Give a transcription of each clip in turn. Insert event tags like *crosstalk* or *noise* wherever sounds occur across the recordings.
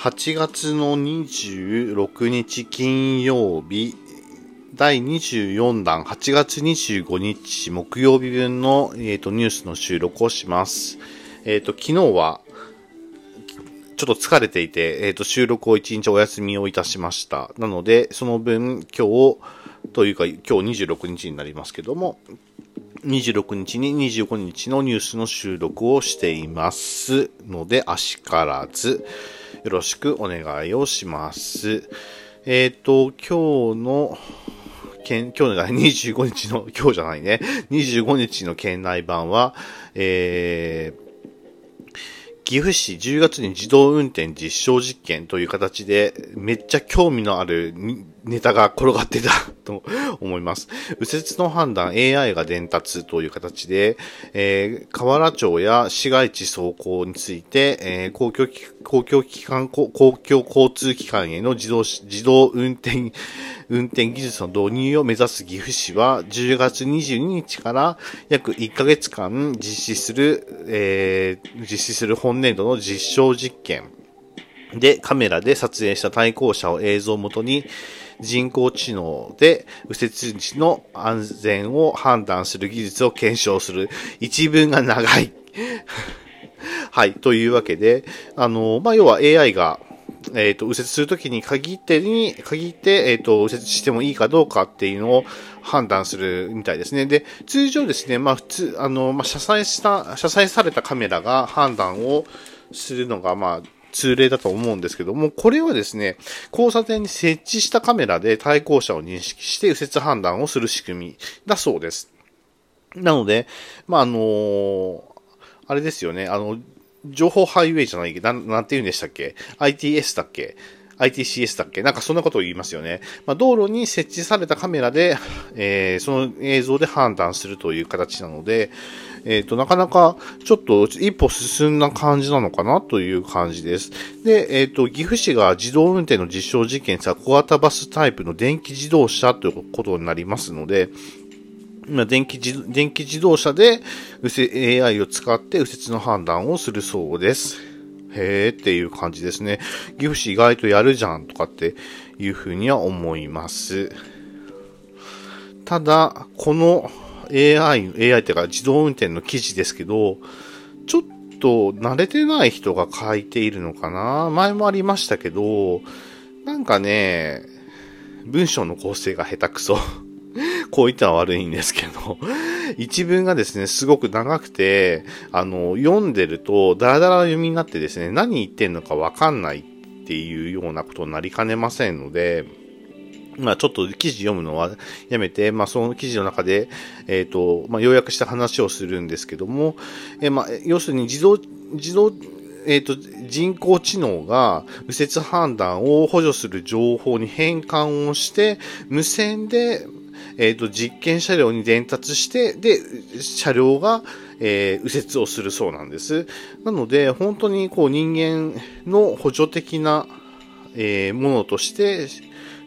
8月の26日金曜日、第24弾8月25日木曜日分の、えーと、ニュースの収録をします。えっ、ー、と、昨日は、ちょっと疲れていて、え、ー、と、収録を1日お休みをいたしました。なので、その分、今日、というか、今日26日になりますけども、26日に25日のニュースの収録をしていますので、あしからず、よろしくお願いをします。えっ、ー、と、今日の、県、今日の25日の、今日じゃないね、25日の県内版は、えー、岐阜市10月に自動運転実証実験という形で、めっちゃ興味のあるネタが転がってた *laughs* と思います。右折の判断 AI が伝達という形で、えー、河原町や市街地走行について、えー、公共公共機関、公共交通機関への自動、自動運転、運転技術の導入を目指す岐阜市は、10月22日から約1ヶ月間実施する、えー、実施する本年度の実証実験でカメラで撮影した対向車を映像をもとに、人工知能で右折時の安全を判断する技術を検証する。一文が長い。*laughs* はい。というわけで、あの、まあ、要は AI が、えっ、ー、と、右折するときに限ってに、限って、えっ、ー、と、右折してもいいかどうかっていうのを判断するみたいですね。で、通常ですね、まあ、普通、あの、まあ、車載した、車載されたカメラが判断をするのが、まあ、通例だと思うんですけども、これはですね、交差点に設置したカメラで対向車を認識して右折判断をする仕組みだそうです。なので、まあ、あのー、あれですよね、あの、情報ハイウェイじゃないけど、なんて言うんでしたっけ ?ITS だっけ？ITCS だっけ？なんかそんなことを言いますよね。まあ、道路に設置されたカメラで、えー、その映像で判断するという形なので、えっ、ー、と、なかなかちょっと一歩進んだ感じなのかなという感じです。で、えっ、ー、と、岐阜市が自動運転の実証実験した小型バスタイプの電気自動車ということになりますので、今、電気自、電気自動車で AI を使って右折の判断をするそうです。へーっていう感じですね。岐阜市意外とやるじゃんとかっていうふうには思います。ただ、この AI、AI っていうか自動運転の記事ですけど、ちょっと慣れてない人が書いているのかな？前もありましたけど、なんかね、文章の構成が下手くそ。*laughs* こう言ったら悪いんですけど、一文がですね、すごく長くて、あの、読んでると、ダラダラ読みになってですね、何言ってんのかわかんないっていうようなことになりかねませんので、まあちょっと記事読むのはやめて、まあその記事の中で、えっ、ー、と、まあ要約した話をするんですけども、えー、まあ要するに自動、自動、えっ、ー、と、人工知能が右折判断を補助する情報に変換をして、無線で、えっ、と、実験車両に伝達して、で、車両が、えー、右折をするそうなんです。なので、本当にこう人間の補助的な、えー、ものとして、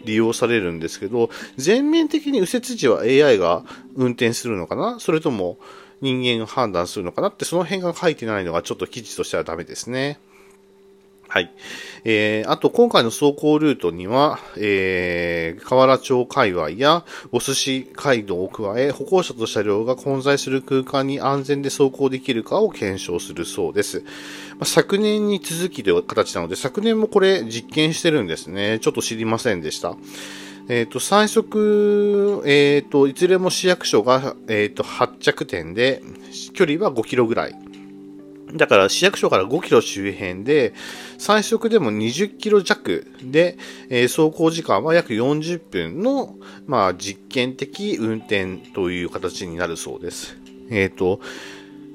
利用されるんですけど、全面的に右折時は AI が運転するのかな？それとも人間が判断するのかな？って、その辺が書いてないのがちょっと記事としてはダメですね。はい。えー、あと、今回の走行ルートには、えー、河原町界隈やお寿司街道を加え、歩行者と車両が混在する空間に安全で走行できるかを検証するそうです。まあ、昨年に続きという形なので、昨年もこれ実験してるんですね。ちょっと知りませんでした。えっ、ー、と、最速、えっ、ー、と、いずれも市役所が、えっ、ー、と、発着点で、距離は5キロぐらい。だから市役所から5キロ周辺で、最速でも20キロ弱で、えー、走行時間は約40分の、まあ、実験的運転という形になるそうです。えっ、ー、と、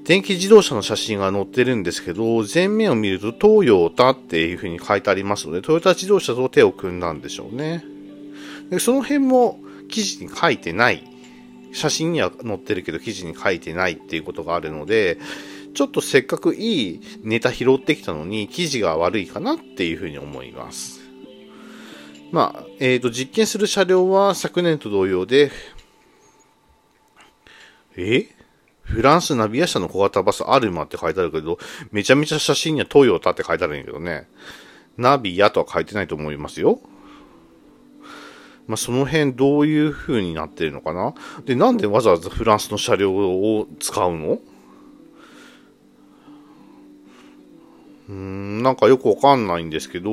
電気自動車の写真が載ってるんですけど、前面を見るとトヨタっていう風に書いてありますので、トヨタ自動車と手を組んだんでしょうね。でその辺も記事に書いてない。写真には載ってるけど記事に書いてないっていうことがあるので、ちょっとせっかくいいネタ拾ってきたのに、記事が悪いかなっていうふうに思います。まあ、えっ、ー、と、実験する車両は昨年と同様で、え？フランスナビア社の小型バスアルマって書いてあるけど、めちゃめちゃ写真にはトヨタって書いてあるんやけどね。ナビアとは書いてないと思いますよ。まあ、その辺どういう風になってるのかな？で、なんでわざわざフランスの車両を使うの？うん、なんかよくわかんないんですけど、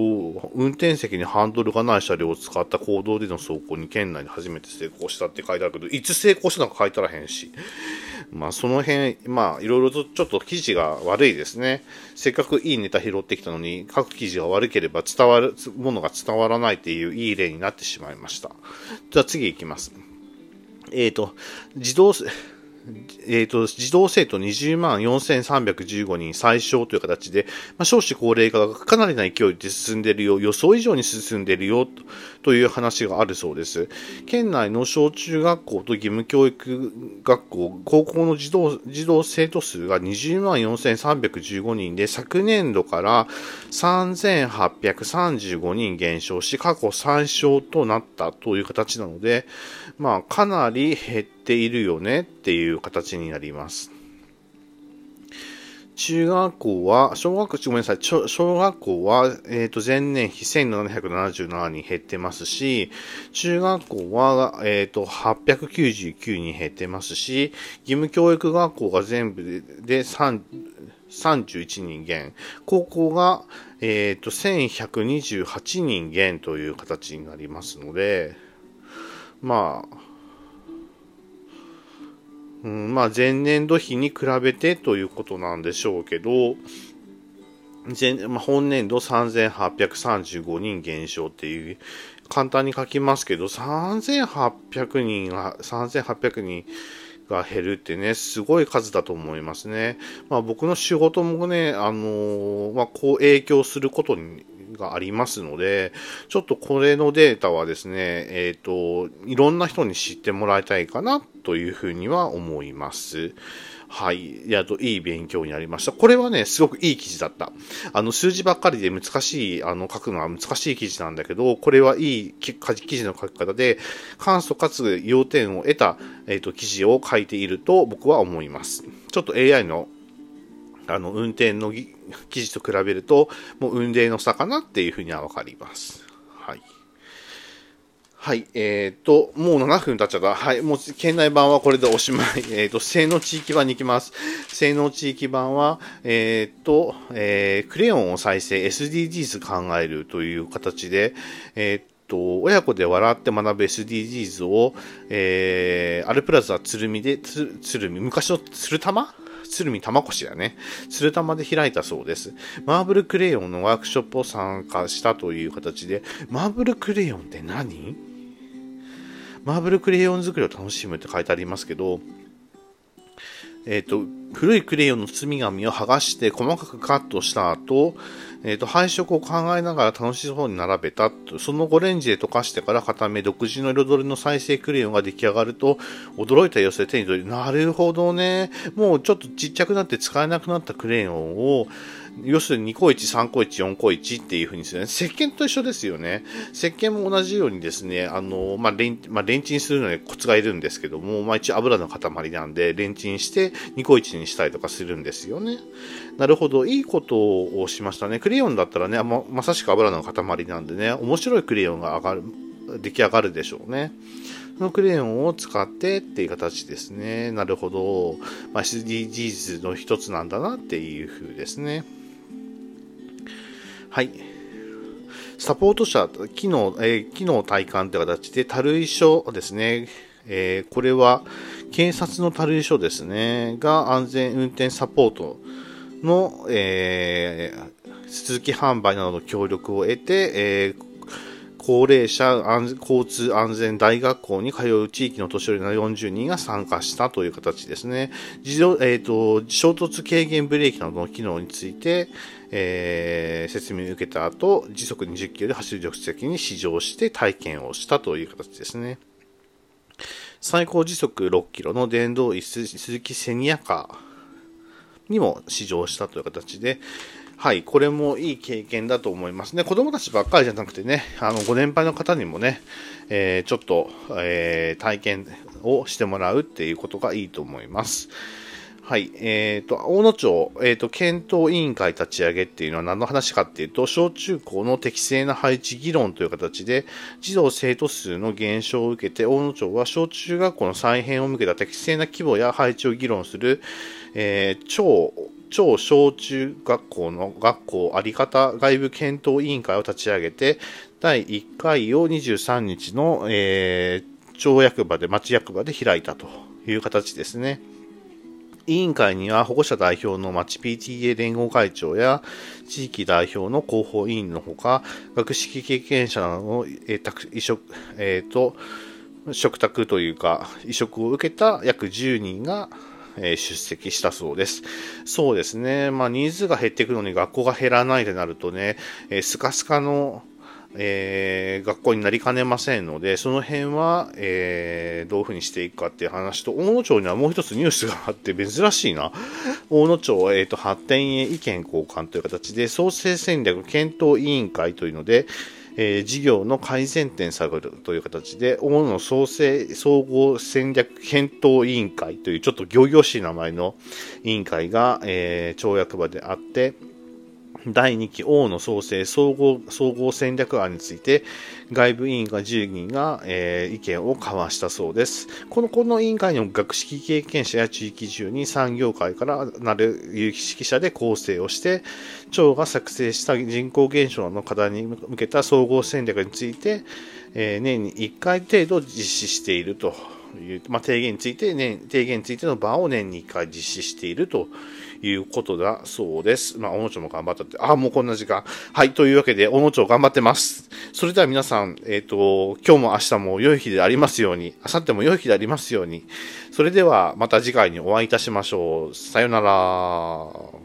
運転席にハンドルがない車両を使った公道での走行に県内で初めて成功したって書いてあるけど、いつ成功したのか書いてあらへんし。まあその辺、まあいろいろとちょっと記事が悪いですね。せっかくいいネタ拾ってきたのに、各記事が悪ければ伝わる、ものが伝わらないっていういい例になってしまいました。じゃあ次行きます。えっ、ー、と、自動、えっ、ー、と、児童生徒20万4315人最小という形で、まあ、少子高齢化がかなりな勢いで進んでいるよ、予想以上に進んでいるよ、という話があるそうです。県内の小中学校と義務教育学校、高校の児童、児童生徒数が20万4315人で、昨年度から3835人減少し、過去最小となったという形なので、まあ、かなり減ってているよねっていう形になります。中学校は、小学校、ごめんなさい、小学校は、えっ、ー、と、前年比1777人減ってますし、中学校は、えっ、ー、と、899人減ってますし、義務教育学校が全部でで3 31人減、高校が、えっ、ー、と、1128人減という形になりますので、まあ、うん、まあ前年度比に比べてということなんでしょうけど、前まあ、本年度3835人減少っていう、簡単に書きますけど、3800人が、3800人が減るってね、すごい数だと思いますね。まあ僕の仕事もね、あのー、まあこう影響することにがありますので、ちょっとこれのデータはですね、えっ、ー、と、いろんな人に知ってもらいたいかなというふうには思います。はい。やっと、いい勉強になりました。これはね、すごくいい記事だった。あの、数字ばっかりで難しい、あの、書くのは難しい記事なんだけど、これはいい記事の書き方で、簡素かつ要点を得た、えっ、ー、と、記事を書いていると僕は思います。ちょっと AI のあの、運転の記事と比べると、もう運転の差かなっていうふうにはわかります。はい。はい。えっ、ー、と、もう7分経っちゃった。はい。もう、県内版はこれでおしまい。*laughs* えっ、ー、と、性能地域版に行きます。性能地域版は、えっ、ー、と、えー、クレヨンを再生、SDGs 考えるという形で、えっ、と、親子で笑って学ぶ SDGs を、えー、アルプラザ鶴見で、鶴見、昔の鶴玉鶴見玉越やね、鶴玉で開いたそうです。マーブルクレヨンのワークショップを参加したという形で、マーブルクレヨンって何？マーブルクレヨン作りを楽しむって書いてありますけど、えっ、ー、と、古いクレヨンの包み紙を剥がして細かくカットした後、えっ、ー、と、配色を考えながら楽しそうに並べた。その後レンジで溶かしてから固め、独自の彩りの再生クレヨンが出来上がると、驚いた様子で手に取り、なるほどね。もうちょっとちっちゃくなって使えなくなったクレヨンを、要するに2個1、3個1、4個1っていう風にするね。石鹸と一緒ですよね。石鹸も同じようにですね、あの、まあ、レン、まあ、レンチンするのにコツがいるんですけども、まあ、一応油の塊なんで、レンチンして2個1にしたりとかするんですよね。なるほど。いいことをしましたね。クレヨンだったらね、ま、まさしく油の塊なんでね、面白いクレヨンが上がる、出来上がるでしょうね。そのクレヨンを使ってっていう形ですね。なるほど。まあ、SDGs の一つなんだなっていう風ですね。はい。サポート者、機能、えー、機能体感という形で、たるい書ですね。えー、これは、警察のたるい書ですね。が安全運転サポートの、えー、続き販売などの協力を得て、えー、高齢者交通安全大学校に通う地域の年寄りの40人が参加したという形ですね。自動、えっ、ー、と、衝突軽減ブレーキなどの機能について、えー、説明を受けた後、時速20キロで走る助手席に試乗して体験をしたという形ですね。最高時速6キロの電動椅子鈴木セニアカーにも試乗したという形で、はい、これもいい経験だと思いますね。子供たちばっかりじゃなくてね、あの、ご年配の方にもね、えー、ちょっと、えー、体験をしてもらうっていうことがいいと思います。はい。えっ、ー、と、大野町、えっ、ー、と、検討委員会立ち上げっていうのは何の話かっていうと、小中高の適正な配置議論という形で、児童生徒数の減少を受けて、大野町は小中学校の再編を向けた適正な規模や配置を議論する、えー、超、超小中学校の学校あり方外部検討委員会を立ち上げて、第1回を23日の、えー、町役場で、町役場で開いたという形ですね。委員会には保護者代表の町 PTA 連合会長や地域代表の広報委員のほか、学識経験者の、えー、移植、えっ、ー、と、食卓というか、移植を受けた約10人が、え出席したそうです。そうですね。まあ、人数が減っていくのに学校が減らないでなるとね、えー、スカスカのえー、学校になりかねませんので、その辺は、えー、どういうふうにしていくかっていう話と、大野町にはもう一つニュースがあって珍しいな。大野町、えーと、発展へ意見交換という形で、創生戦略検討委員会というので、えー、事業の改善点探るという形で、大野創生総合戦略検討委員会というちょっと行々しい名前の委員会が、えー、町役場であって、第2期王の創生総合総合戦略案について外部委員が10人が、えー、意見を交わしたそうです。このこの委員会にも学識経験者や地域中に産業界からなる有識者で構成をして、町が作成した人口減少の課題に向けた総合戦略について、えー、年に1回程度実施しているという、まあ、提言について、ね、提言についての場を年に1回実施しているということだそうです。まあ、おのちょも頑張ったって。あ、もうこんな時間。はい。というわけで、おのちょ頑張ってます。それでは皆さん、えっ、ー、と、今日も明日も良い日でありますように、明後日も良い日でありますように。それでは、また次回にお会いいたしましょう。さよなら。